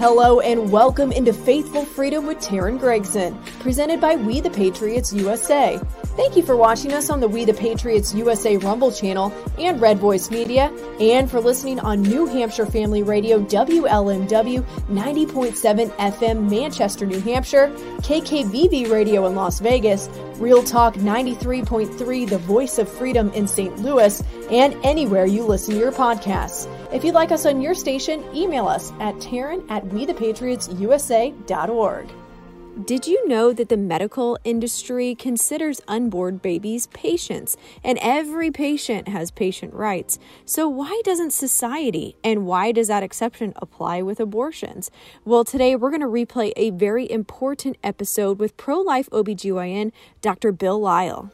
Hello and welcome into Faithful Freedom with Teryn Gregson, presented by We the Patriots USA. Thank you for watching us on the We the Patriots USA Rumble channel and Red Voice Media, and for listening on New Hampshire Family Radio WLMW 90.7 FM Manchester, New Hampshire, KKVV Radio in Las Vegas, Real Talk 93.3 The Voice of Freedom in St. Louis, and anywhere you listen to your podcasts. If you'd like us on your station, email us at Teryn at WeThePatriotsUSA.org. Did you know that the medical industry considers unborn babies patients and every patient has patient rights? So, why doesn't society and why does that exception apply with abortions? Well, today we're going to replay a very important episode with pro life OBGYN Dr. Bill Lile.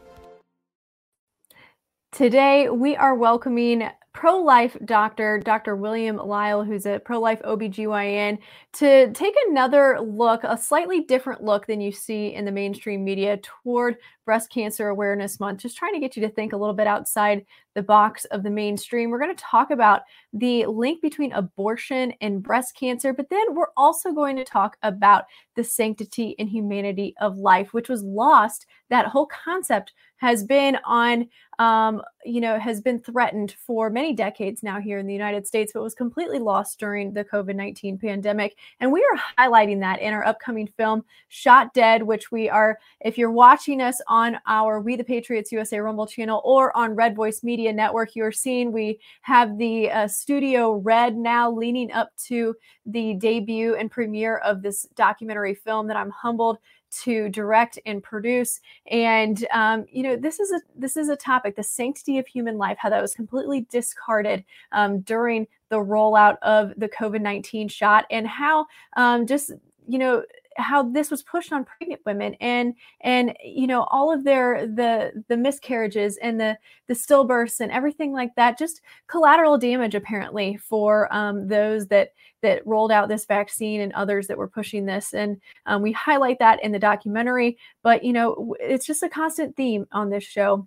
Today we are welcoming pro life doctor, Dr. William Lile, who's a pro life OBGYN, to take another look, a slightly different look than you see in the mainstream media toward Breast Cancer Awareness Month. Just trying to get you to think a little bit outside the box of the mainstream. We're going to talk about the link between abortion and breast cancer, but then we're also going to talk about the sanctity and humanity of life, which was lost. That whole concept has been on, um, you know, has been threatened for many decades now here in the United States, but was completely lost during the COVID 19 pandemic. And we are highlighting that in our upcoming film, Shot Dead, which we are, if you're watching us on our We the Patriots USA Rumble channel or on Red Voice Media Network, you're seeing we have the uh, studio red now leaning up to the debut and premiere of this documentary film that I'm humbled to direct and produce. And um, you know this is a this is a topic the sanctity of human life how that was completely discarded um, during the rollout of the covid-19 shot and how um, just you know how this was pushed on pregnant women and and you know all of their the the miscarriages and the the stillbirths and everything like that just collateral damage apparently for um, those that that rolled out this vaccine and others that were pushing this. And um, we highlight that in the documentary but you know it's just a constant theme on this show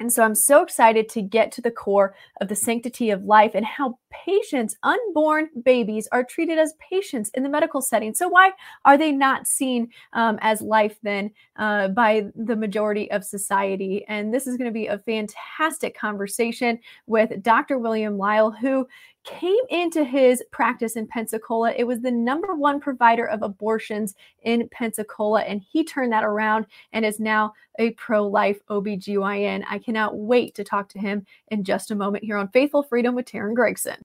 and so I'm so excited to get to the core of the sanctity of life and how patients, unborn babies, are treated as patients in the medical setting. So, why are they not seen um, as life then uh, by the majority of society? And this is going to be a fantastic conversation with Dr. William Lile, who came into his practice in Pensacola. It was the number one provider of abortions in Pensacola, and he turned that around and is now a pro life OBGYN. I cannot wait to talk to him in just a moment here on Faithful Freedom with Teryn Gregson.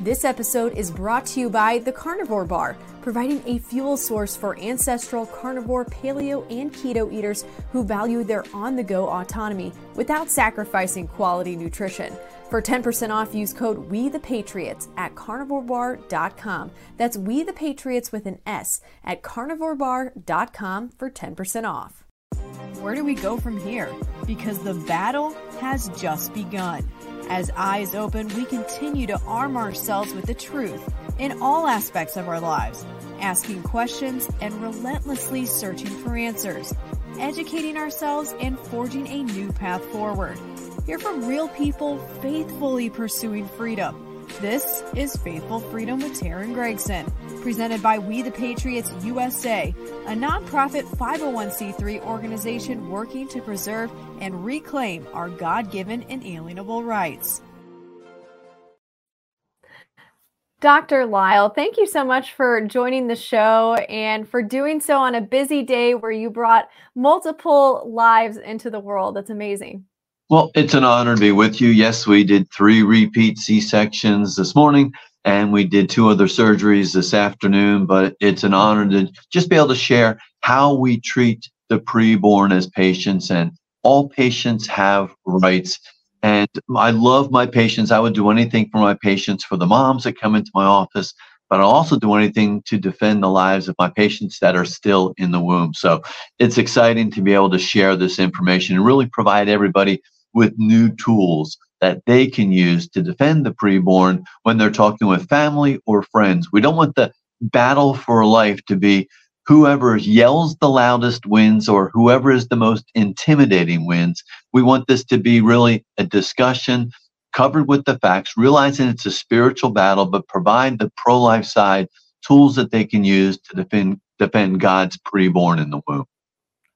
This episode is brought to you by the Carnivore Bar, providing a fuel source for ancestral carnivore, paleo, and keto eaters who value their on the go autonomy without sacrificing quality nutrition. For 10% off, use code We the Patriots at carnivorebar.com. That's We the Patriots with an S at carnivorebar.com for 10% off. Where do we go from here? Because the battle has just begun. As eyes open, we continue to arm ourselves with the truth in all aspects of our lives, asking questions and relentlessly searching for answers, educating ourselves and forging a new path forward. Hear from real people faithfully pursuing freedom. This is Faithful Freedom with Teryn Gregson, presented by We the Patriots USA, a nonprofit 501c3 organization working to preserve and reclaim our God given inalienable rights. Dr. Lile, thank you so much for joining the show and for doing so on a busy day where you brought multiple lives into the world. That's amazing. Well, it's an honor to be with you. Yes, we did three repeat C sections this morning, and we did two other surgeries this afternoon. But it's an honor to just be able to share how we treat the preborn as patients, and all patients have rights. And I love my patients. I would do anything for my patients, for the moms that come into my office, but I'll also do anything to defend the lives of my patients that are still in the womb. So it's exciting to be able to share this information and really provide everybody with new tools that they can use to defend the preborn when they're talking with family or friends. We don't want the battle for life to be whoever yells the loudest wins or whoever is the most intimidating wins. We want this to be really a discussion covered with the facts, realizing it's a spiritual battle, but provide the pro life side tools that they can use to defend defend God's preborn in the womb.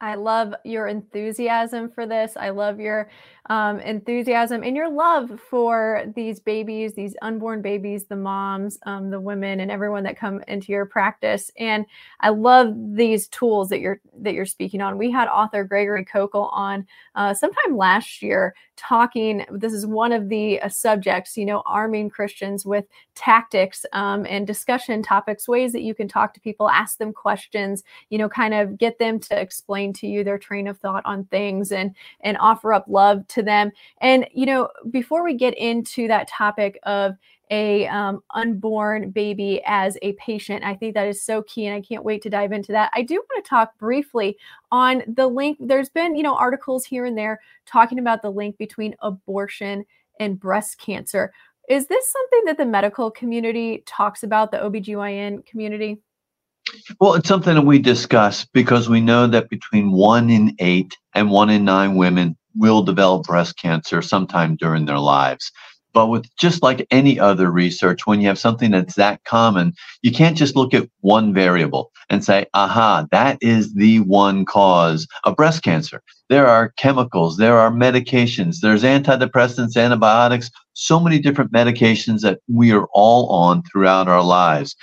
I love your enthusiasm for this. I love your um, enthusiasm and your love for these babies, these unborn babies, the moms, um, the women, and everyone that come into your practice. And I love these tools that you're that you're speaking on. We had author Gregory Koukl on uh, sometime last year talking. This is one of the uh, subjects, you know, arming Christians with tactics um, and discussion topics, ways that you can talk to people, ask them questions, you know, kind of get them to explain to you their train of thought on things and and offer up love to them. And you know, before we get into that topic of a um, unborn baby as a patient. I think that is so key, and I can't wait to dive into that. I do want to talk briefly on the link. There's been, you know, articles here and there talking about the link between abortion and breast cancer. Is this something that the medical community talks about, the OBGYN community? Well, it's something that we discuss because we know that between one in eight and one in nine women will develop breast cancer sometime during their lives. But with just like any other research, when you have something that's that common, you can't just look at one variable and say, aha, that is the one cause of breast cancer. There are chemicals, there are medications, there's antidepressants, antibiotics, so many different medications that we are all on throughout our lives.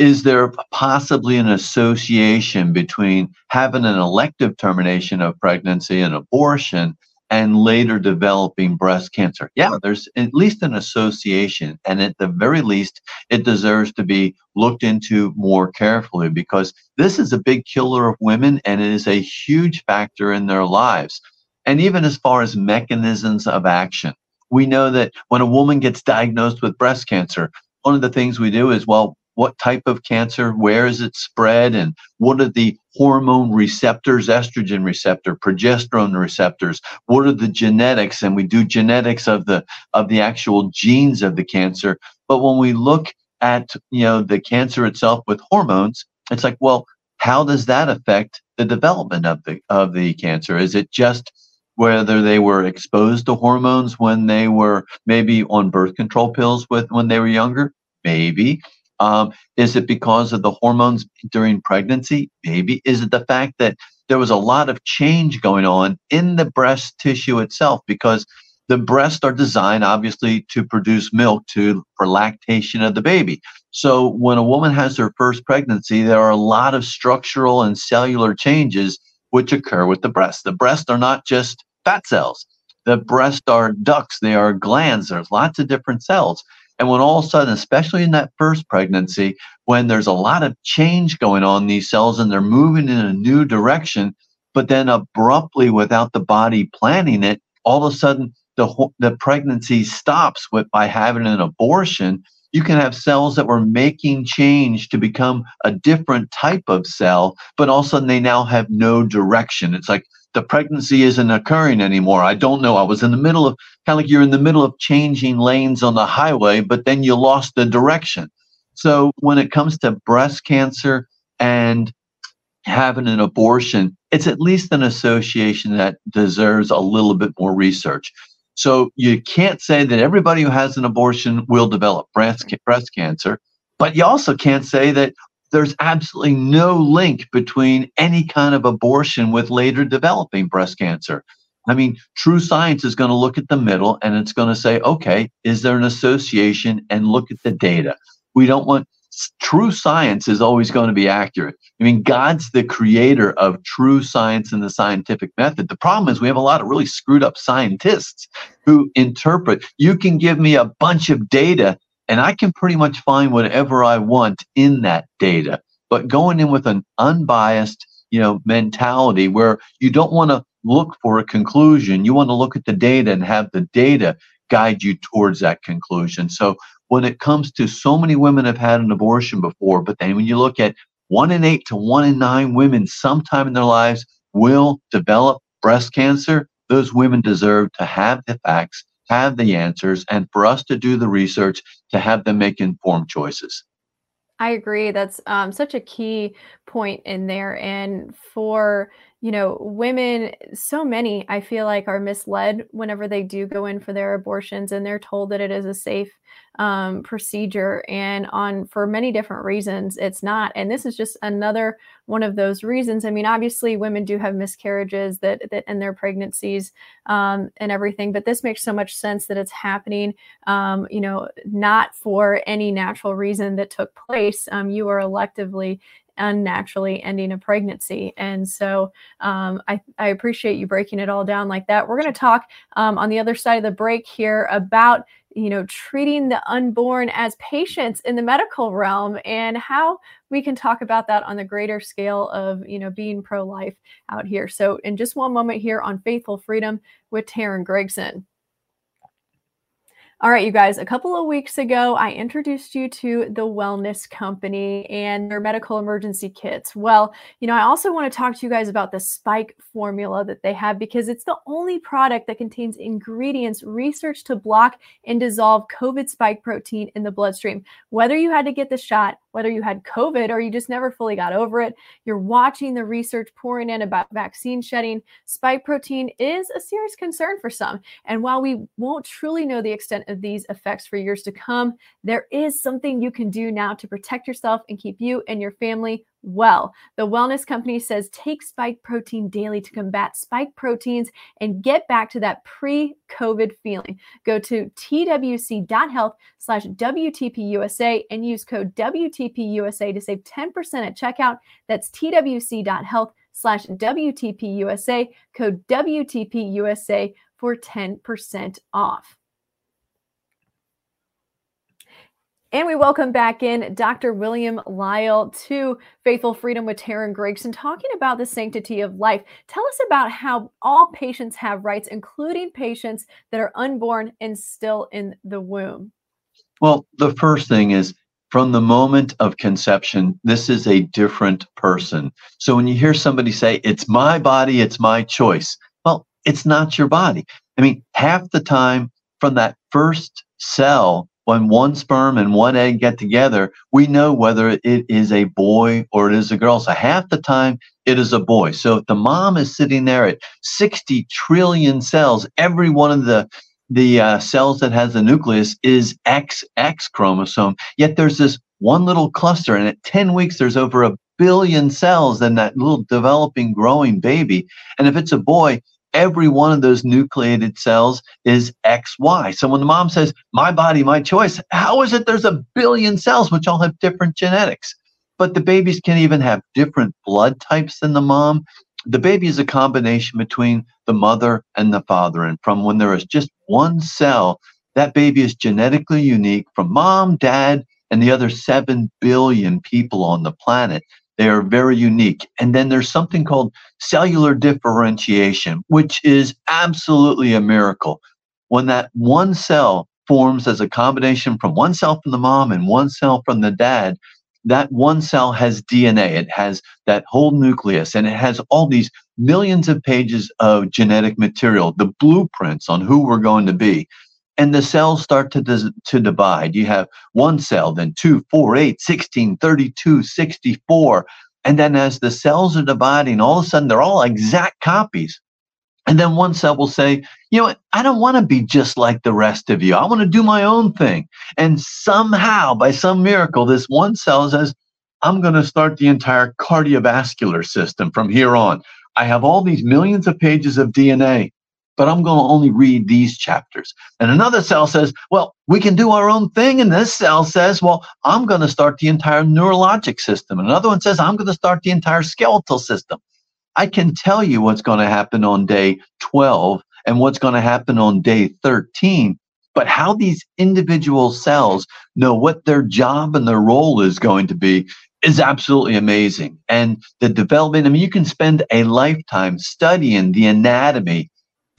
Is there possibly an association between having an elective termination of pregnancy and abortion and later developing breast cancer. Yeah, there's at least an association, and at the very least, it deserves to be looked into more carefully because this is a big killer of women and it is a huge factor in their lives. And even as far as mechanisms of action, we know that when a woman gets diagnosed with breast cancer, one of the things we do is, well, what type of cancer, where is it spread, and what are the hormone receptors, estrogen receptor, progesterone receptors, what are the genetics, and we do genetics of the of the actual genes of the cancer. But when we look at you know the cancer itself with hormones, it's like, well, how does that affect the development of the of the cancer? Is it just whether they were exposed to hormones when they were maybe on birth control pills with when they were younger? Maybe. Um, is it because of the hormones during pregnancy? Maybe. Is it the fact that there was a lot of change going on in the breast tissue itself? Because the breasts are designed obviously to produce milk to for lactation of the baby. So when a woman has her first pregnancy, there are a lot of structural and cellular changes which occur with the breast. The breasts are not just fat cells. The breasts are ducts, they are glands, there's lots of different cells. And when all of a sudden, especially in that first pregnancy, when there's a lot of change going on these cells and they're moving in a new direction, but then abruptly, without the body planning it, all of a sudden the, the pregnancy stops with by having an abortion. You can have cells that were making change to become a different type of cell, but all of a sudden they now have no direction. It's like the pregnancy isn't occurring anymore. I don't know. I was in the middle of kind of like you're in the middle of changing lanes on the highway, but then you lost the direction. So when it comes to breast cancer and having an abortion, it's at least an association that deserves a little bit more research. So you can't say that everybody who has an abortion will develop breast, breast cancer, but you also can't say that there's absolutely no link between any kind of abortion with later developing breast cancer. I mean, true science is going to look at the middle and it's going to say, okay, is there an association and look at the data. We don't want true science is always going to be accurate. I mean, God's the creator of true science and the scientific method. The problem is we have a lot of really screwed up scientists who interpret. You can give me a bunch of data and I can pretty much find whatever I want in that data. But going in with an unbiased, you know, mentality where you don't want to look for a conclusion, you want to look at the data and have the data guide you towards that conclusion. So when it comes to so many women have had an abortion before, but then when you look at one in eight to one in nine women sometime in their lives will develop breast cancer, those women deserve to have the facts have the answers and for us to do the research to have them make informed choices. I agree. That's um, such a key point in there. And for you know, women, so many, I feel like, are misled whenever they do go in for their abortions and they're told that it is a safe um, procedure. And on for many different reasons, it's not. And this is just another one of those reasons. I mean, obviously, women do have miscarriages that, that end their pregnancies um, and everything, but this makes so much sense that it's happening, um, you know, not for any natural reason that took place. Um, you are electively unnaturally ending a pregnancy. And so um, I, I, appreciate you breaking it all down like that. We're going to talk um, on the other side of the break here about you know treating the unborn as patients in the medical realm and how we can talk about that on the greater scale of you know being pro-life out here so in just one moment here on faithful freedom with teryn gregson all right, you guys, a couple of weeks ago, I introduced you to the Wellness Company and their medical emergency kits. Well, you know, I also want to talk to you guys about the spike formula that they have because it's the only product that contains ingredients researched to block and dissolve COVID spike protein in the bloodstream. Whether you had to get the shot, whether you had COVID or you just never fully got over it, you're watching the research pouring in about vaccine shedding. Spike protein is a serious concern for some. And while we won't truly know the extent of these effects for years to come, there is something you can do now to protect yourself and keep you and your family well. The wellness company says take spike protein daily to combat spike proteins and get back to that pre-COVID feeling. Go to twc.health slash WTPUSA and use code WTPUSA to save 10% at checkout. That's twc.health slash WTPUSA, code WTPUSA for 10% off. And we welcome back in Dr. William Lile to Faithful Freedom with Teryn Gregson, talking about the sanctity of life. Tell us about how all patients have rights, including patients that are unborn and still in the womb. Well, the first thing is from the moment of conception, this is a different person. So when you hear somebody say, it's my body, it's my choice, well, it's not your body. I mean, half the time from that first cell when one sperm and one egg get together, we know whether it is a boy or it is a girl. So half the time it is a boy. So if the mom is sitting there at 60 trillion cells, every one of the the uh, cells that has the nucleus is XX chromosome. Yet there's this one little cluster, and at 10 weeks there's over a billion cells in that little developing, growing baby. And if it's a boy, every one of those nucleated cells is XY. So when the mom says, my body, my choice, how is it there's a billion cells which all have different genetics? But the babies can even have different blood types than the mom. The baby is a combination between the mother and the father. And from when there is just one cell, that baby is genetically unique from mom, dad, and the other 7 billion people on the planet. They are very unique. And then there's something called cellular differentiation, which is absolutely a miracle. When that one cell forms as a combination from one cell from the mom and one cell from the dad, that one cell has DNA. It has that whole nucleus and it has all these millions of pages of genetic material, the blueprints on who we're going to be and the cells start to, dis- to divide. You have one cell, then two, four, eight, 16, 32, 64. And then as the cells are dividing, all of a sudden they're all exact copies. And then one cell will say, you know? I don't want to be just like the rest of you. I want to do my own thing. And somehow, by some miracle, this one cell says, I'm going to start the entire cardiovascular system from here on. I have all these millions of pages of DNA but I'm going to only read these chapters. And another cell says, well, we can do our own thing. And this cell says, well, I'm going to start the entire neurologic system. And another one says, I'm going to start the entire skeletal system. I can tell you what's going to happen on day 12 and what's going to happen on day 13. But how these individual cells know what their job and their role is going to be is absolutely amazing. And the development, I mean, you can spend a lifetime studying the anatomy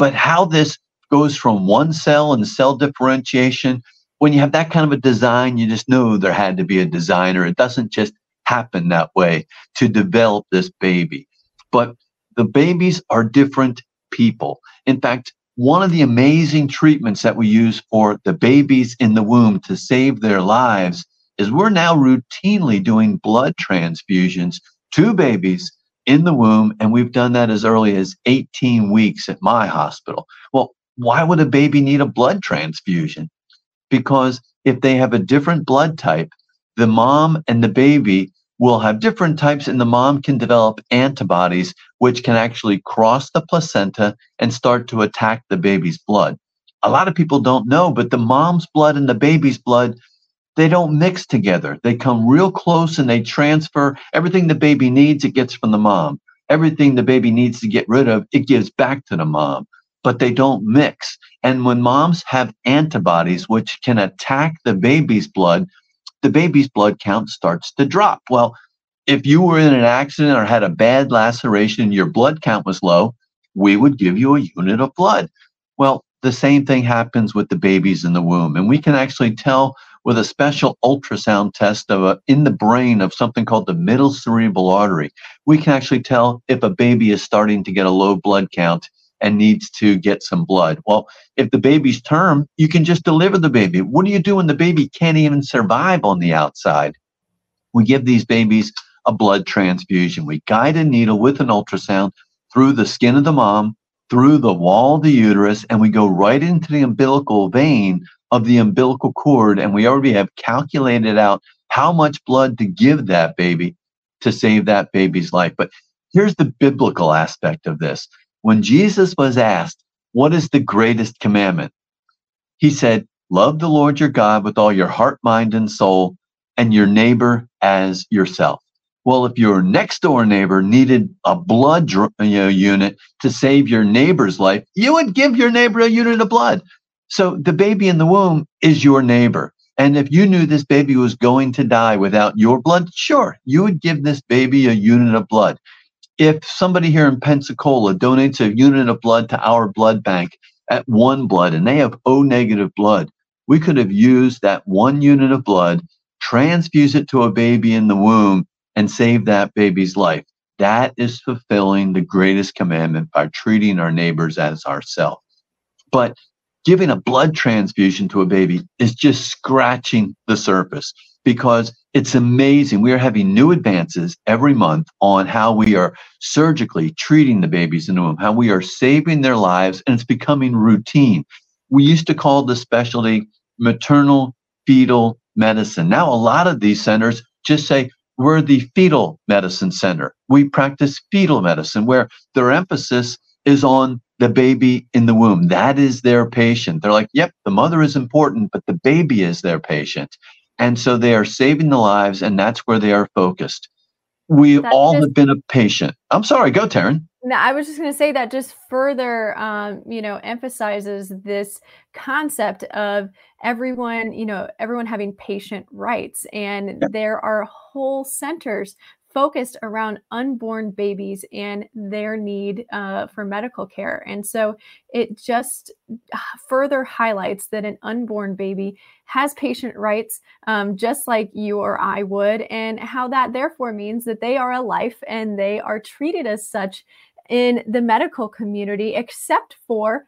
but how this goes from one cell and cell differentiation, when you have that kind of a design, you just know there had to be a designer. It doesn't just happen that way to develop this baby. But the babies are different people. In fact, one of the amazing treatments that we use for the babies in the womb to save their lives is we're now routinely doing blood transfusions to babies in the womb, and we've done that as early as 18 weeks at my hospital. Well, why would a baby need a blood transfusion? Because if they have a different blood type, the mom and the baby will have different types, and the mom can develop antibodies which can actually cross the placenta and start to attack the baby's blood. A lot of people don't know, but the mom's blood and the baby's blood they don't mix together. They come real close and they transfer everything the baby needs, it gets from the mom. Everything the baby needs to get rid of, it gives back to the mom, but they don't mix. And when moms have antibodies which can attack the baby's blood, the baby's blood count starts to drop. Well, if you were in an accident or had a bad laceration and your blood count was low, we would give you a unit of blood. Well, the same thing happens with the babies in the womb. And we can actually tell with a special ultrasound test of a, in the brain of something called the middle cerebral artery. We can actually tell if a baby is starting to get a low blood count and needs to get some blood. Well, if the baby's term, you can just deliver the baby. What do you do when the baby can't even survive on the outside? We give these babies a blood transfusion. We guide a needle with an ultrasound through the skin of the mom, through the wall of the uterus, and we go right into the umbilical vein of the umbilical cord, and we already have calculated out how much blood to give that baby to save that baby's life. But here's the biblical aspect of this. When Jesus was asked, What is the greatest commandment? He said, Love the Lord your God with all your heart, mind, and soul, and your neighbor as yourself. Well, if your next door neighbor needed a blood you know, unit to save your neighbor's life, you would give your neighbor a unit of blood. So the baby in the womb is your neighbor. And if you knew this baby was going to die without your blood, sure, you would give this baby a unit of blood. If somebody here in Pensacola donates a unit of blood to our blood bank at OneBlood and they have O negative blood, we could have used that one unit of blood, transfuse it to a baby in the womb, and save that baby's life. That is fulfilling the greatest commandment by treating our neighbors as ourselves. But giving a blood transfusion to a baby is just scratching the surface because it's amazing. We are having new advances every month on how we are surgically treating the babies in the womb, how we are saving their lives, and it's becoming routine. We used to call the specialty maternal fetal medicine. Now, a lot of these centers just say, we're the fetal medicine center. We practice fetal medicine, where their emphasis is on the baby in the womb. That is their patient. They're like, yep, the mother is important, but the baby is their patient. And so they are saving the lives, and that's where they are focused. We that's all just, have been a patient. I'm sorry, go, Teryn. No, I was just going to say that just further, um, you know, emphasizes this concept of everyone, you know, everyone having patient rights, and yeah. there are whole centers focused around unborn babies and their need uh, for medical care. And so it just uh, further highlights that an unborn baby has patient rights, um, just like you or I would, and how that therefore means that they are a life and they are treated as such in the medical community, except for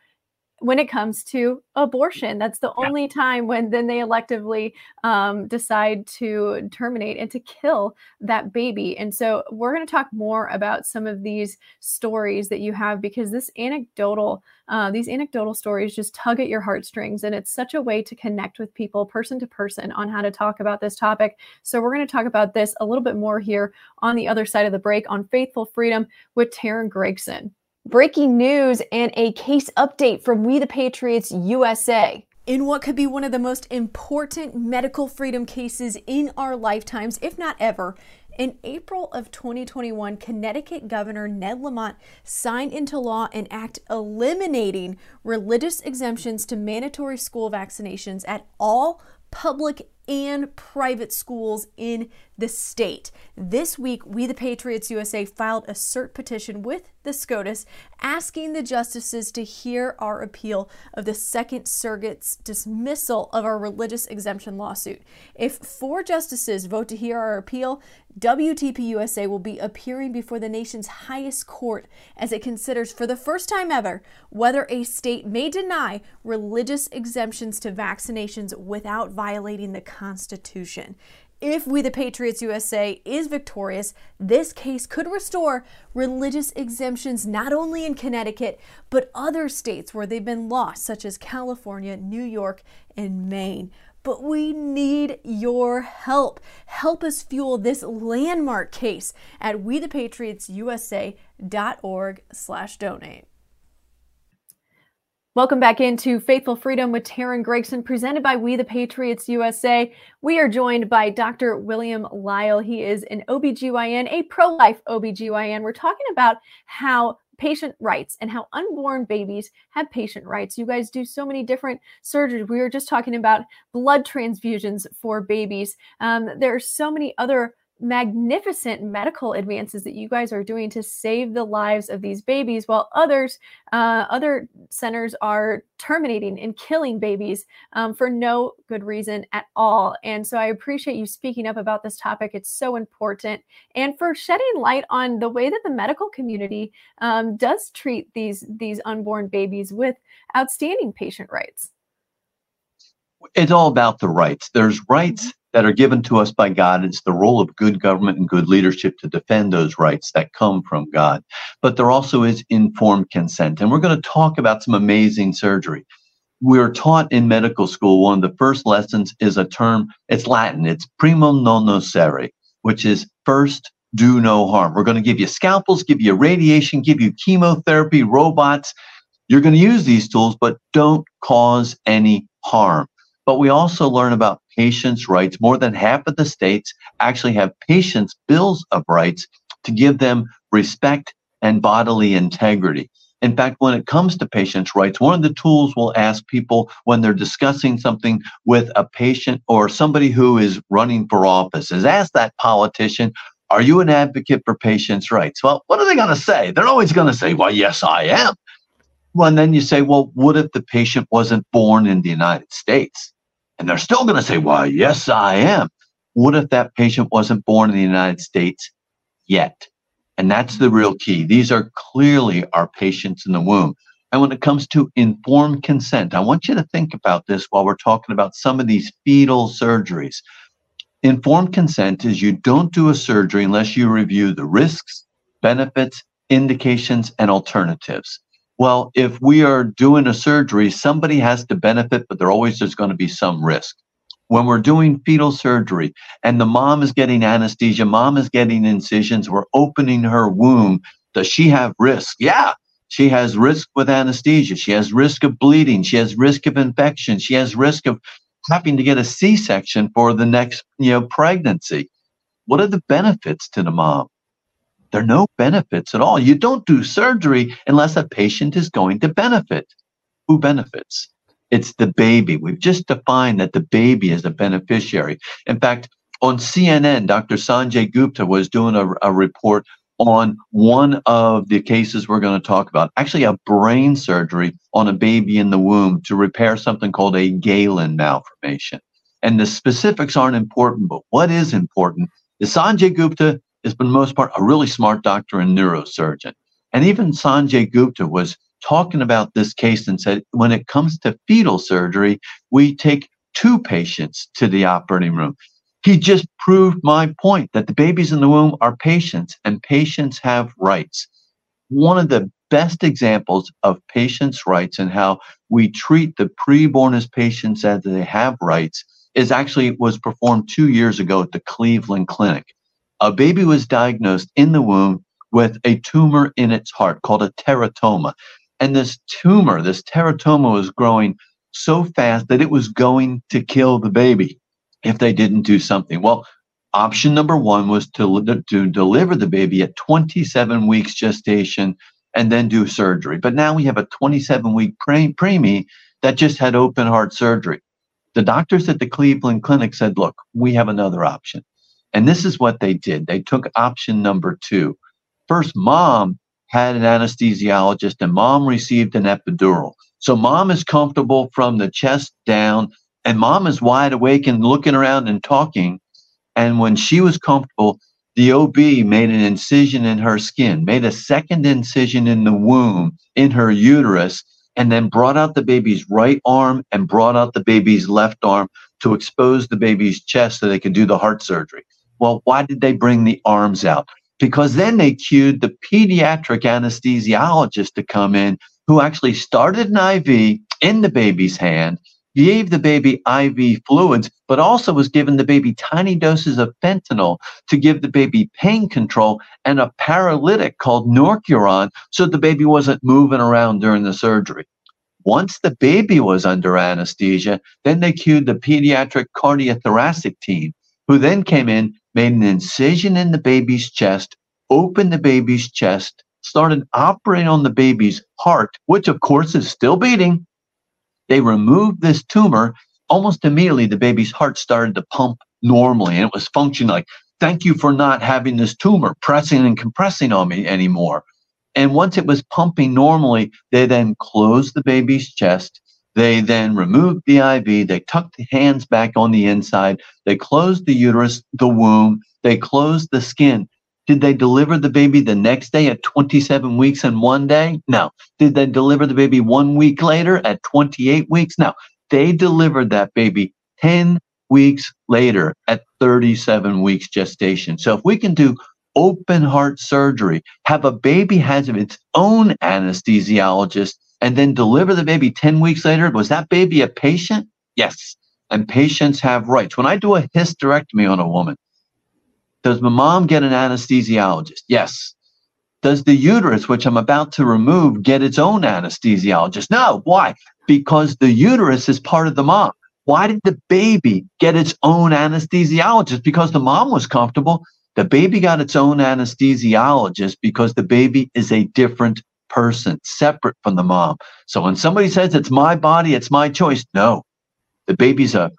when it comes to abortion. That's the yeah. only time when then they electively um, decide to terminate and to kill that baby. And so we're going to talk more about some of these stories that you have because this anecdotal, uh, these anecdotal stories just tug at your heartstrings, and it's such a way to connect with people, person to person, on how to talk about this topic. So we're going to talk about this a little bit more here on the other side of the break on Faithful Freedom with Teryn Gregson. Breaking news and a case update from We the Patriots USA. In what could be one of the most important medical freedom cases in our lifetimes, if not ever, in April of 2021, Connecticut Governor Ned Lamont signed into law an act eliminating religious exemptions to mandatory school vaccinations at all public and private schools in the state. This week, We the Patriots USA filed a cert petition with the SCOTUS asking the justices to hear our appeal of the Second Circuit's dismissal of our religious exemption lawsuit. If four justices vote to hear our appeal, WTP USA will be appearing before the nation's highest court as it considers for the first time ever whether a state may deny religious exemptions to vaccinations without violating the Constitution. If We the Patriots USA is victorious, this case could restore religious exemptions not only in Connecticut, but other states where they've been lost, such as California, New York, and Maine. But we need your help. Help us fuel this landmark case at we the patriots wethepatriotsusa.org slash donate. Welcome back into Faithful Freedom with Teryn Gregson, presented by We the Patriots USA. We are joined by Dr. William Lile. He is an OBGYN, a pro life OBGYN. We're talking about how patient rights and how unborn babies have patient rights. You guys do so many different surgeries. We were just talking about blood transfusions for babies. Um, there are so many other magnificent medical advances that you guys are doing to save the lives of these babies while others uh, other centers are terminating and killing babies um, for no good reason at all. And so i appreciate you speaking up about this topic. It's so important. And for shedding light on the way that the medical community um, does treat these these unborn babies with outstanding patient rights. It's all about the rights. There's rights mm-hmm that are given to us by God. It's the role of good government and good leadership to defend those rights that come from God. But there also is informed consent. And we're going to talk about some amazing surgery. We're taught in medical school, one of the first lessons is a term, it's Latin, it's primum non nocere, which is first do no harm. We're going to give you scalpels, give you radiation, give you chemotherapy, robots. You're going to use these tools, but don't cause any harm. But we also learn about patients' rights. More than half of the states actually have patients' bills of rights to give them respect and bodily integrity. In fact, when it comes to patients' rights, one of the tools we'll ask people when they're discussing something with a patient or somebody who is running for office is ask that politician, Are you an advocate for patients' rights? Well, what are they going to say? They're always going to say, Well, yes, I am. Well, and then you say, Well, what if the patient wasn't born in the United States? And they're still going to say, Why, yes, I am. What if that patient wasn't born in the United States yet? And that's the real key. These are clearly our patients in the womb. And when it comes to informed consent, I want you to think about this while we're talking about some of these fetal surgeries. Informed consent is you don't do a surgery unless you review the risks, benefits, indications, and alternatives. Well, if we are doing a surgery, somebody has to benefit, but there always is going to be some risk. When we're doing fetal surgery and the mom is getting anesthesia, mom is getting incisions, we're opening her womb. Does she have risk? Yeah, she has risk with anesthesia. She has risk of bleeding. She has risk of infection. She has risk of having to get a C-section for the next, you know, pregnancy. What are the benefits to the mom? There are no benefits at all. You don't do surgery unless a patient is going to benefit. Who benefits? It's the baby. We've just defined that the baby is a beneficiary. In fact, on CNN, Dr. Sanjay Gupta was doing a, a report on one of the cases we're going to talk about, actually a brain surgery on a baby in the womb to repair something called a Galen malformation. And the specifics aren't important, but what is important is Sanjay Gupta is, for the most part, a really smart doctor and neurosurgeon. And even Sanjay Gupta was talking about this case and said, when it comes to fetal surgery, we take two patients to the operating room. He just proved my point that the babies in the womb are patients and patients have rights. One of the best examples of patients' rights and how we treat the preborn as patients as they have rights is actually was performed two years ago at the Cleveland Clinic a baby was diagnosed in the womb with a tumor in its heart called a teratoma. And this tumor, this teratoma, was growing so fast that it was going to kill the baby if they didn't do something. Well, option number one was to, to deliver the baby at 27 weeks gestation and then do surgery. But now we have a 27 week pre- preemie that just had open heart surgery. The doctors at the Cleveland Clinic said, look, we have another option. And this is what they did. They took option number two. First, mom had an anesthesiologist and mom received an epidural. So mom is comfortable from the chest down and mom is wide awake and looking around and talking. And when she was comfortable, the OB made an incision in her skin, made a second incision in the womb, in her uterus, and then brought out the baby's right arm and brought out the baby's left arm to expose the baby's chest so they could do the heart surgery. Well, why did they bring the arms out? Because then they cued the pediatric anesthesiologist to come in who actually started an IV in the baby's hand, gave the baby IV fluids, but also was giving the baby tiny doses of fentanyl to give the baby pain control and a paralytic called Norcuron so the baby wasn't moving around during the surgery. Once the baby was under anesthesia, then they cued the pediatric cardiothoracic team, who then came in, made an incision in the baby's chest, opened the baby's chest, started operating on the baby's heart, which of course is still beating. They removed this tumor. Almost immediately, the baby's heart started to pump normally and it was functioning like, thank you for not having this tumor pressing and compressing on me anymore. And once it was pumping normally, they then closed the baby's chest. They then removed the IV. They tucked the hands back on the inside. They closed the uterus, the womb. They closed the skin. Did they deliver the baby the next day at 27 weeks and one day? No. Did they deliver the baby one week later at 28 weeks? No. They delivered that baby 10 weeks later at 37 weeks gestation. So if we can do open heart surgery, have a baby has its own anesthesiologist, and then deliver the baby 10 weeks later, was that baby a patient? Yes. And patients have rights. When I do a hysterectomy on a woman, does my mom get an anesthesiologist? Yes. Does the uterus, which I'm about to remove, get its own anesthesiologist? No. Why? Because the uterus is part of the mom. Why did the baby get its own anesthesiologist? Because the mom was comfortable. The baby got its own anesthesiologist because the baby is a different person, separate from the mom. So when somebody says it's my body, it's my choice, no. The baby's a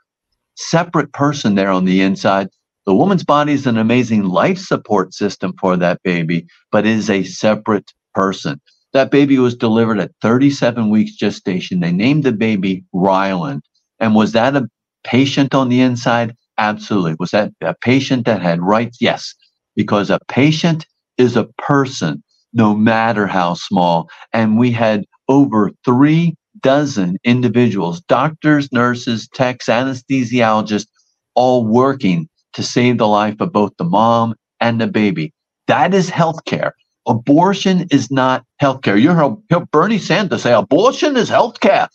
separate person there on the inside the woman's body is an amazing life support system for that baby, but is a separate person. That baby was delivered at 37 weeks gestation. They named the baby Ryland. And was that a patient on the inside? Absolutely. Was that a patient that had rights? Yes, because a patient is a person, no matter how small. And we had over three dozen individuals, doctors, nurses, techs, anesthesiologists, all working to save the life of both the mom and the baby. That is healthcare. Abortion is not healthcare. You heard Bernie Sanders say abortion is healthcare.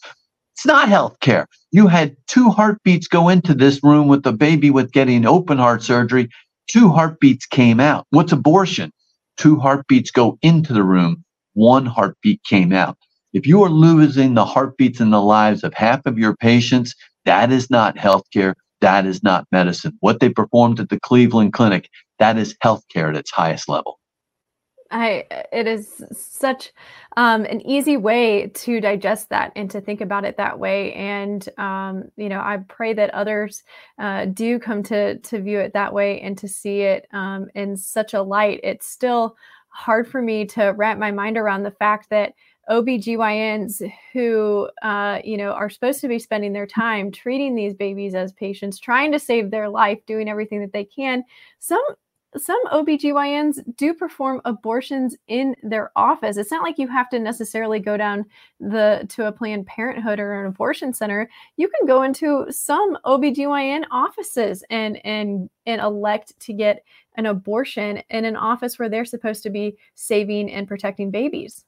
It's not healthcare. You had two heartbeats go into this room with the baby with getting open heart surgery. Two heartbeats came out. What's abortion? Two heartbeats go into the room. One heartbeat came out. If you are losing the heartbeats and the lives of half of your patients, that is not healthcare. That is not medicine. What they performed at the Cleveland Clinic, that is healthcare at its highest level. I it is such um, an easy way to digest that and to think about it that way. And um, you know, I pray that others uh, do come to to view it that way and to see it um, in such a light. It's still hard for me to wrap my mind around the fact that OBGYNs who, uh, you know, are supposed to be spending their time treating these babies as patients, trying to save their life, doing everything that they can. Some some OBGYNs do perform abortions in their office. It's not like you have to necessarily go down the to a Planned Parenthood or an abortion center. You can go into some OBGYN offices and and and elect to get an abortion in an office where they're supposed to be saving and protecting babies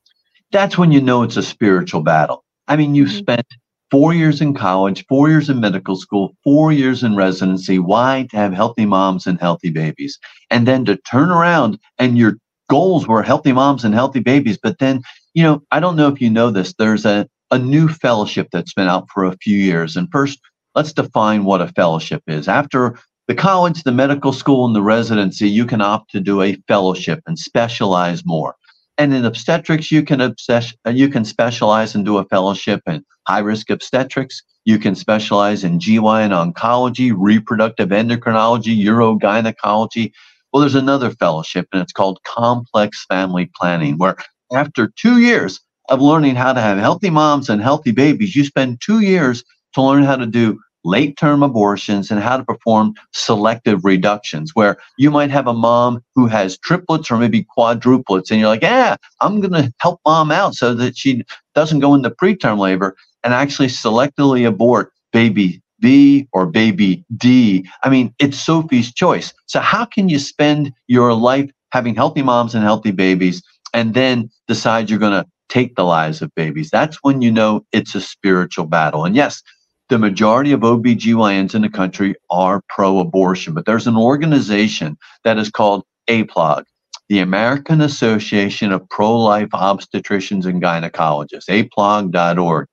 that's when you know it's a spiritual battle. I mean, you've mm-hmm. spent four years in college, four years in medical school, four years in residency. Why? To have healthy moms and healthy babies. And then to turn around and your goals were healthy moms and healthy babies. But then, you know, I don't know if you know this, there's a, a new fellowship that's been out for a few years. And first, let's define what a fellowship is. After the college, the medical school, and the residency, you can opt to do a fellowship and specialize more. And in obstetrics, you can obsess, you can specialize and do a fellowship in high risk obstetrics. You can specialize in GYN oncology, reproductive endocrinology, urogynecology. Well, there's another fellowship, and it's called complex family planning, where after two years of learning how to have healthy moms and healthy babies, you spend two years to learn how to do late term abortions and how to perform selective reductions where you might have a mom who has triplets or maybe quadruplets and you're like yeah i'm going to help mom out so that she doesn't go into preterm labor and actually selectively abort baby B or baby D. I mean, it's Sophie's choice. So, how can you spend your life having healthy moms and healthy babies and then decide you're going to take the lives of babies? That's when you know it's a spiritual battle. And yes, the majority of OBGYNs in the country are pro abortion, but there's an organization that is called APLOG, the American Association of Pro Life Obstetricians and Gynecologists, aplog.org.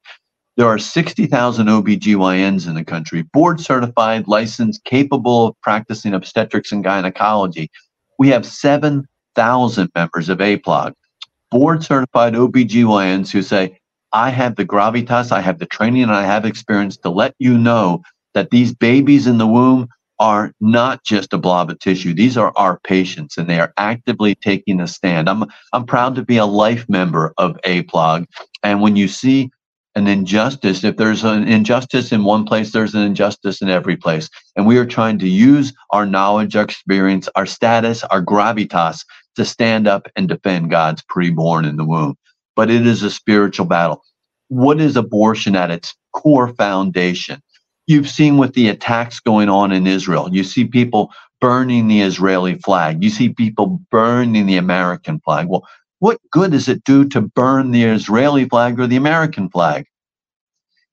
There are 60,000 OBGYNs in the country, board certified, licensed, capable of practicing obstetrics and gynecology. We have 7,000 members of APLOG, board certified OBGYNs who say, I have the gravitas, I have the training, and I have experience to let you know that these babies in the womb are not just a blob of tissue. These are our patients, and they are actively taking a stand. I'm I'm proud to be a life member of APLOG, and when you see an injustice. If there's an injustice in one place, there's an injustice in every place. And we are trying to use our knowledge, our experience, our status, our gravitas to stand up and defend God's preborn in the womb. But it is a spiritual battle. What is abortion at its core foundation? You've seen with the attacks going on in Israel. You see people burning the Israeli flag. You see people burning the American flag. Well, what good does it do to burn the Israeli flag or the American flag?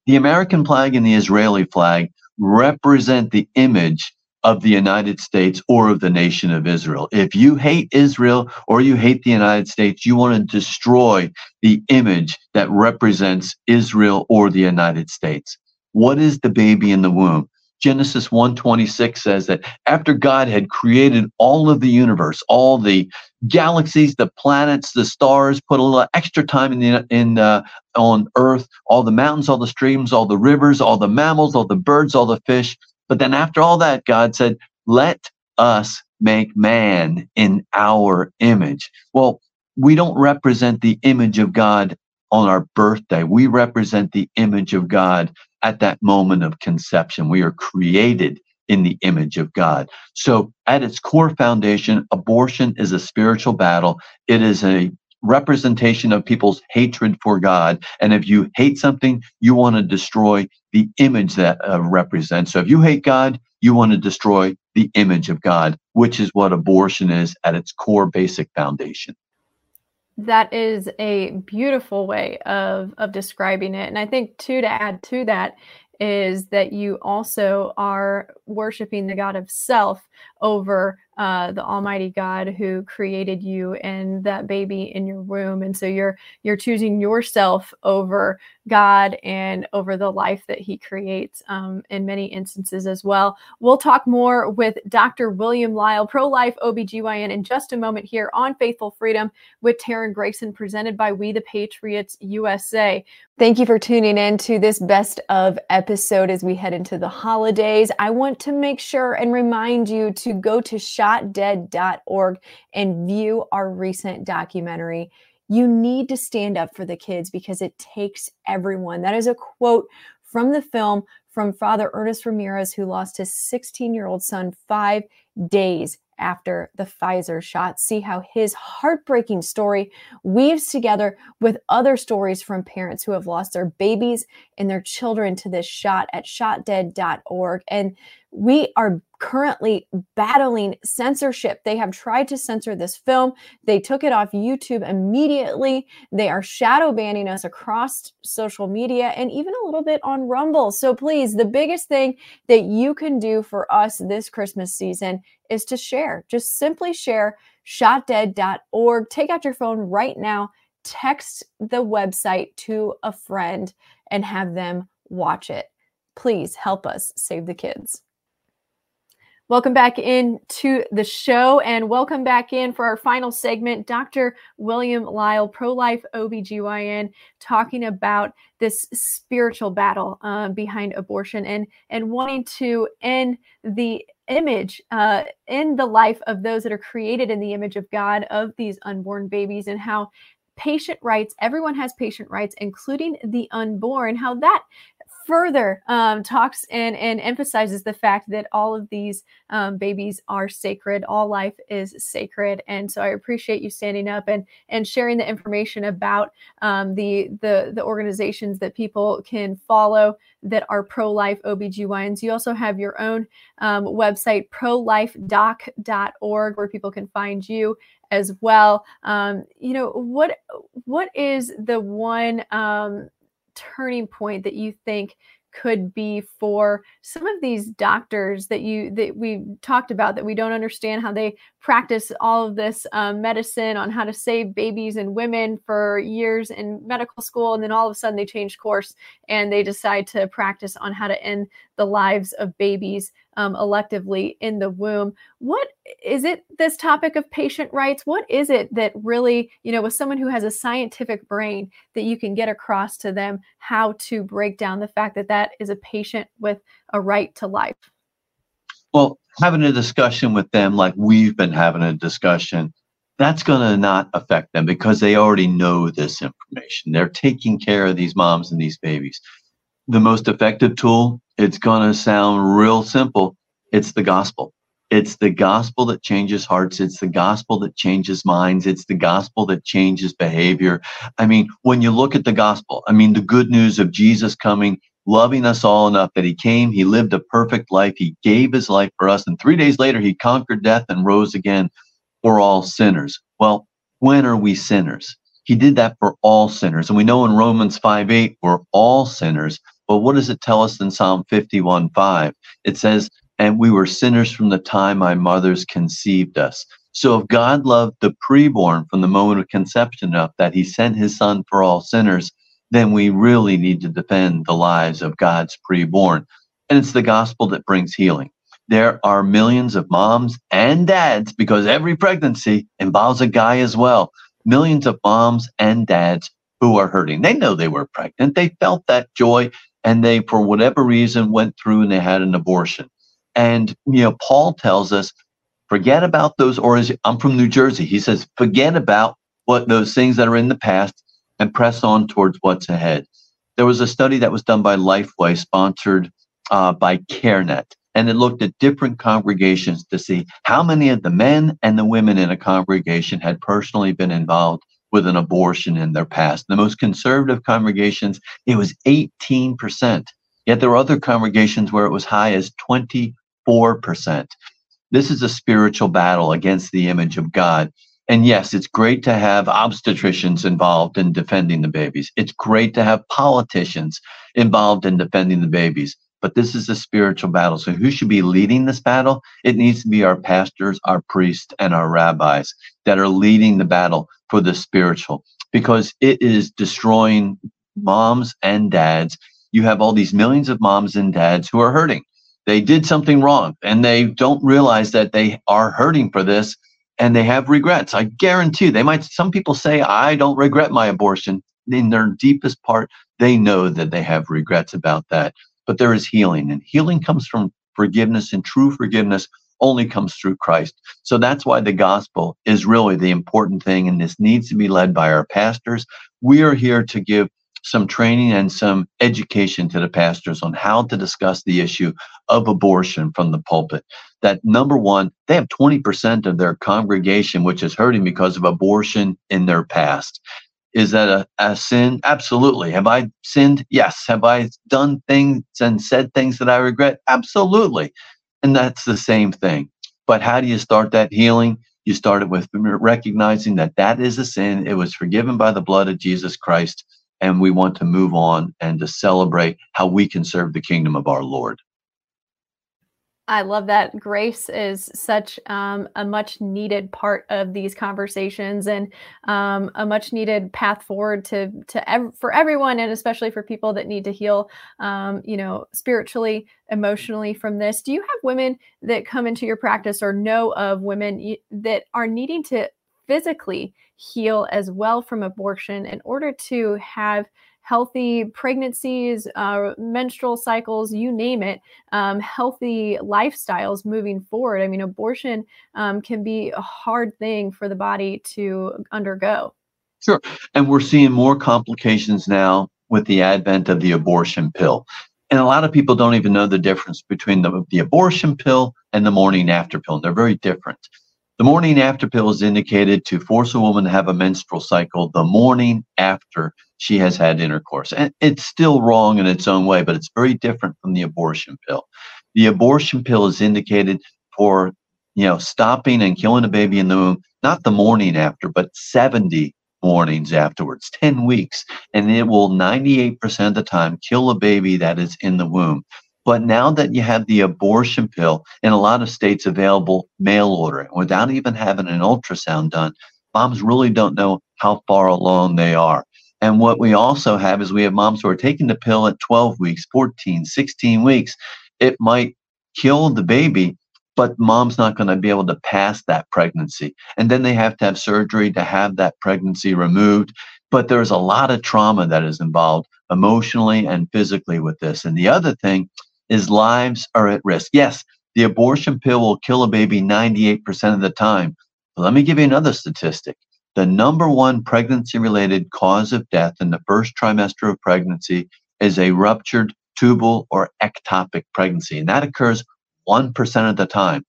The American flag and the Israeli flag represent the image of the United States or of the nation of Israel. If you hate Israel or you hate the United States, you want to destroy the image that represents Israel or the United States. What is the baby in the womb? Genesis 1:26 says that after God had created all of the universe, all the galaxies, the planets, the stars, put a little extra time in the in uh, on Earth, all the mountains, all the streams, all the rivers, all the mammals, all the birds, all the fish. But then after all that, God said, "Let us make man in our image." Well, we don't represent the image of God on our birthday. We represent the image of God at that moment of conception. We are created in the image of God. So, at its core foundation, abortion is a spiritual battle. It is a representation of people's hatred for God. And if you hate something, you want to destroy the image that uh, represents. So, if you hate God, you want to destroy the image of God, which is what abortion is at its core basic foundation that is a beautiful way of of describing it. And i think too to add to that is that you also are worshiping the god of self over uh, the Almighty God who created you and that baby in your womb, and so you're you're choosing yourself over God and over the life that He creates um, in many instances as well. We'll talk more with Dr. William Lile, pro life OBGYN, in just a moment here on Faithful Freedom with Teryn Gregson, presented by We the Patriots USA. Thank you for tuning in to this best of episode as we head into the holidays. I want to make sure and remind you to go to shotdead.org and view our recent documentary. You need to stand up for the kids because it takes everyone. That is a quote from the film from Father Ernest Ramirez, who lost his 16 year old son five days after the Pfizer shot. See how his heartbreaking story weaves together with other stories from parents who have lost their babies and their children to this shot at shotdead.org. And we are currently battling censorship. They have tried to censor this film. They took it off YouTube immediately. They are shadow banning us across social media and even a little bit on Rumble. So please, the biggest thing that you can do for us this Christmas season is to share. Just simply share shotdead.org. Take out your phone right now, text the website to a friend and have them watch it. Please help us save the kids. Welcome back in to the show and welcome back in for our final segment. Dr. William Lile, pro life OBGYN, talking about this spiritual battle uh, behind abortion and, and wanting to end the image uh, in the life of those that are created in the image of God of these unborn babies and how patient rights, everyone has patient rights, including the unborn, how that further um, talks and, and emphasizes the fact that all of these um, babies are sacred. All life is sacred. And so I appreciate you standing up and, and sharing the information about um, the, the, the organizations that people can follow that are pro-life OBGYNs. You also have your own um, website, prolifedoc.org, where people can find you as well. Um, you know, what what is the one um, turning point that you think could be for some of these doctors that you that we talked about that we don't understand how they practice all of this um, medicine on how to save babies and women for years in medical school and then all of a sudden they change course and they decide to practice on how to end the lives of babies um, electively in the womb. What is it, this topic of patient rights? What is it that really, you know, with someone who has a scientific brain, that you can get across to them how to break down the fact that that is a patient with a right to life? Well, having a discussion with them like we've been having a discussion that's going to not affect them because they already know this information. They're taking care of these moms and these babies. The most effective tool it's going to sound real simple. It's the gospel. It's the gospel that changes hearts. It's the gospel that changes minds. It's the gospel that changes behavior. I mean, when you look at the gospel, I mean, the good news of Jesus coming, loving us all enough that he came, he lived a perfect life, he gave his life for us, and three days later, he conquered death and rose again for all sinners. Well, when are we sinners? He did that for all sinners. And we know in Romans 5 8, we're all sinners. But what does it tell us in Psalm 51 5? It says, And we were sinners from the time my mothers conceived us. So if God loved the preborn from the moment of conception enough that he sent his son for all sinners, then we really need to defend the lives of God's preborn. And it's the gospel that brings healing. There are millions of moms and dads, because every pregnancy involves a guy as well. Millions of moms and dads who are hurting. They know they were pregnant. They felt that joy and they, for whatever reason, went through and they had an abortion. And, you know, Paul tells us, forget about those, or I'm from New Jersey. He says, forget about what those things that are in the past and press on towards what's ahead. There was a study that was done by Lifeway, sponsored uh, by CareNet, and it looked at different congregations to see how many of the men and the women in a congregation had personally been involved with an abortion in their past. The most conservative congregations, it was 18%. Yet there were other congregations where it was high as 24%. This is a spiritual battle against the image of God. And yes, it's great to have obstetricians involved in defending the babies. It's great to have politicians involved in defending the babies. But this is a spiritual battle. So who should be leading this battle? It needs to be our pastors, our priests, and our rabbis that are leading the battle for the spiritual because it is destroying moms and dads. You have all these millions of moms and dads who are hurting. They did something wrong and they don't realize that they are hurting for this and they have regrets. I guarantee they might, some people say, I don't regret my abortion. In their deepest part, they know that they have regrets about that. But there is healing, and healing comes from forgiveness, and true forgiveness only comes through Christ. So that's why the gospel is really the important thing, and this needs to be led by our pastors. We are here to give some training and some education to the pastors on how to discuss the issue of abortion from the pulpit. That number one, they have 20% of their congregation which is hurting because of abortion in their past. Is that a, a sin? Absolutely. Have I sinned? Yes. Have I done things and said things that I regret? Absolutely. And that's the same thing. But how do you start that healing? You start it with recognizing that that is a sin. It was forgiven by the blood of Jesus Christ. And we want to move on and to celebrate how we can serve the kingdom of our Lord. I love that. Grace is such um, a much needed part of these conversations and um, a much needed path forward to to ev- for everyone and especially for people that need to heal, um, you know, spiritually, emotionally from this. Do you have women that come into your practice or know of women that are needing to physically heal as well from abortion in order to have healthy pregnancies, uh, menstrual cycles, you name it, um, healthy lifestyles moving forward. I mean, abortion um, can be a hard thing for the body to undergo. Sure. And we're seeing more complications now with the advent of the abortion pill. And a lot of people don't even know the difference between the, the abortion pill and the morning after pill. They're very different. The morning after pill is indicated to force a woman to have a menstrual cycle the morning after she has had intercourse. And it's still wrong in its own way, but it's very different from the abortion pill. The abortion pill is indicated for, you know, stopping and killing a baby in the womb, not the morning after, but 70 mornings afterwards, 10 weeks. And it will 98% of the time kill a baby that is in the womb. But now that you have the abortion pill in a lot of states available mail order without even having an ultrasound done, moms really don't know how far along they are. And what we also have is we have moms who are taking the pill at 12 weeks, 14, 16 weeks. It might kill the baby, but mom's not going to be able to pass that pregnancy. And then they have to have surgery to have that pregnancy removed. But there's a lot of trauma that is involved emotionally and physically with this. And the other thing is lives are at risk. Yes, the abortion pill will kill a baby 98% of the time. But let me give you another statistic. The number one pregnancy related cause of death in the first trimester of pregnancy is a ruptured tubal or ectopic pregnancy, and that occurs 1% of the time.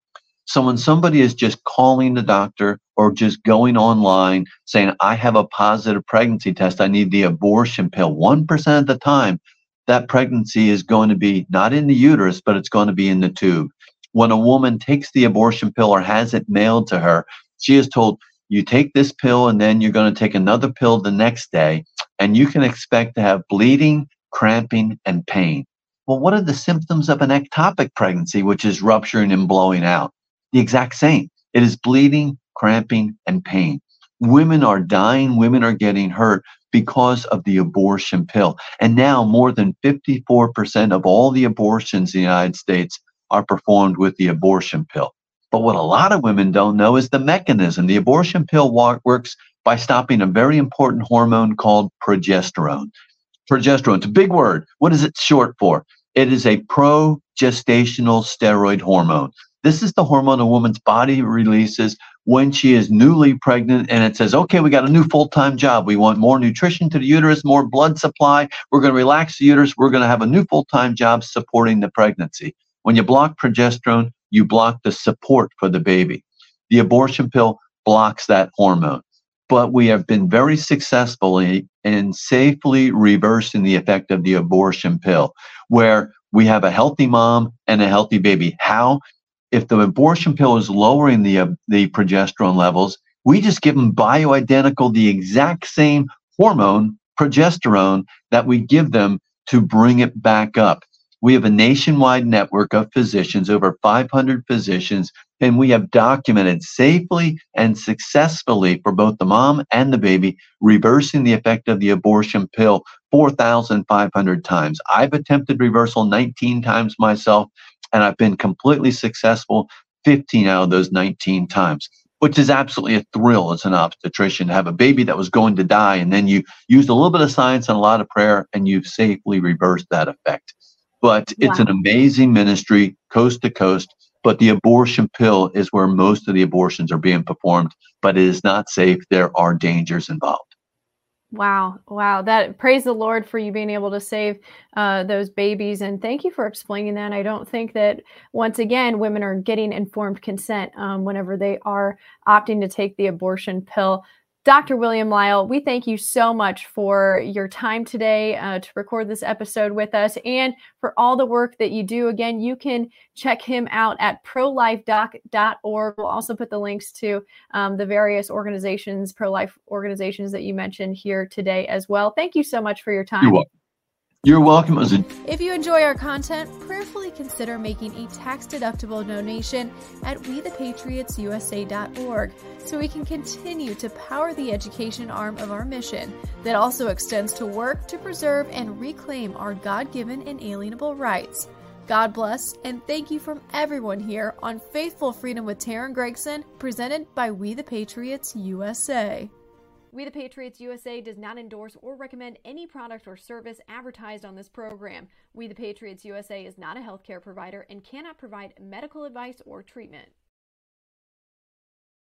So when somebody is just calling the doctor or just going online saying, I have a positive pregnancy test, I need the abortion pill, 1% of the time, that pregnancy is going to be not in the uterus, but it's going to be in the tube. When a woman takes the abortion pill or has it mailed to her, she is told, you take this pill and then you're going to take another pill the next day, and you can expect to have bleeding, cramping, and pain. Well, what are the symptoms of an ectopic pregnancy, which is rupturing and blowing out? The exact same. It is bleeding, cramping, and pain. Women are dying, women are getting hurt because of the abortion pill. And now more than 54% of all the abortions in the United States are performed with the abortion pill. But what a lot of women don't know is the mechanism. The abortion pill works by stopping a very important hormone called progesterone. Progesterone, it's a big word. What is it short for? It is a progestational steroid hormone. This is the hormone a woman's body releases when she is newly pregnant and it says, okay, we got a new full time job. We want more nutrition to the uterus, more blood supply. We're going to relax the uterus. We're going to have a new full time job supporting the pregnancy. When you block progesterone, you block the support for the baby. The abortion pill blocks that hormone. But we have been very successfully in safely reversing the effect of the abortion pill, where we have a healthy mom and a healthy baby. How? If the abortion pill is lowering the uh, the progesterone levels, we just give them bioidentical, the exact same hormone, progesterone, that we give them to bring it back up. We have a nationwide network of physicians, over 500 physicians, and we have documented safely and successfully for both the mom and the baby reversing the effect of the abortion pill 4,500 times. I've attempted reversal 19 times myself and I've been completely successful 15 out of those 19 times, which is absolutely a thrill as an obstetrician to have a baby that was going to die. And then you used a little bit of science and a lot of prayer and you've safely reversed that effect. But it's wow. an amazing ministry, coast to coast. But the abortion pill is where most of the abortions are being performed, but it is not safe. There are dangers involved. Wow. Wow. That praise the Lord for you being able to save uh, those babies. And thank you for explaining that. I don't think that, once again, women are getting informed consent um, whenever they are opting to take the abortion pill. Dr. William Lile, we thank you so much for your time today uh, to record this episode with us and for all the work that you do. Again, you can check him out at prolifedoc.org. We'll also put the links to um, the various organizations, pro life organizations that you mentioned here today as well. Thank you so much for your time. You're welcome. If you enjoy our content, prayerfully consider making a tax-deductible donation at WeThePatriotsUSA.org so we can continue to power the education arm of our mission that also extends to work to preserve and reclaim our God-given inalienable rights. God bless, and thank you from everyone here on Faithful Freedom with Teryn Gregson, presented by We the Patriots USA. We the Patriots USA does not endorse or recommend any product or service advertised on this program. We the Patriots USA is not a healthcare provider and cannot provide medical advice or treatment.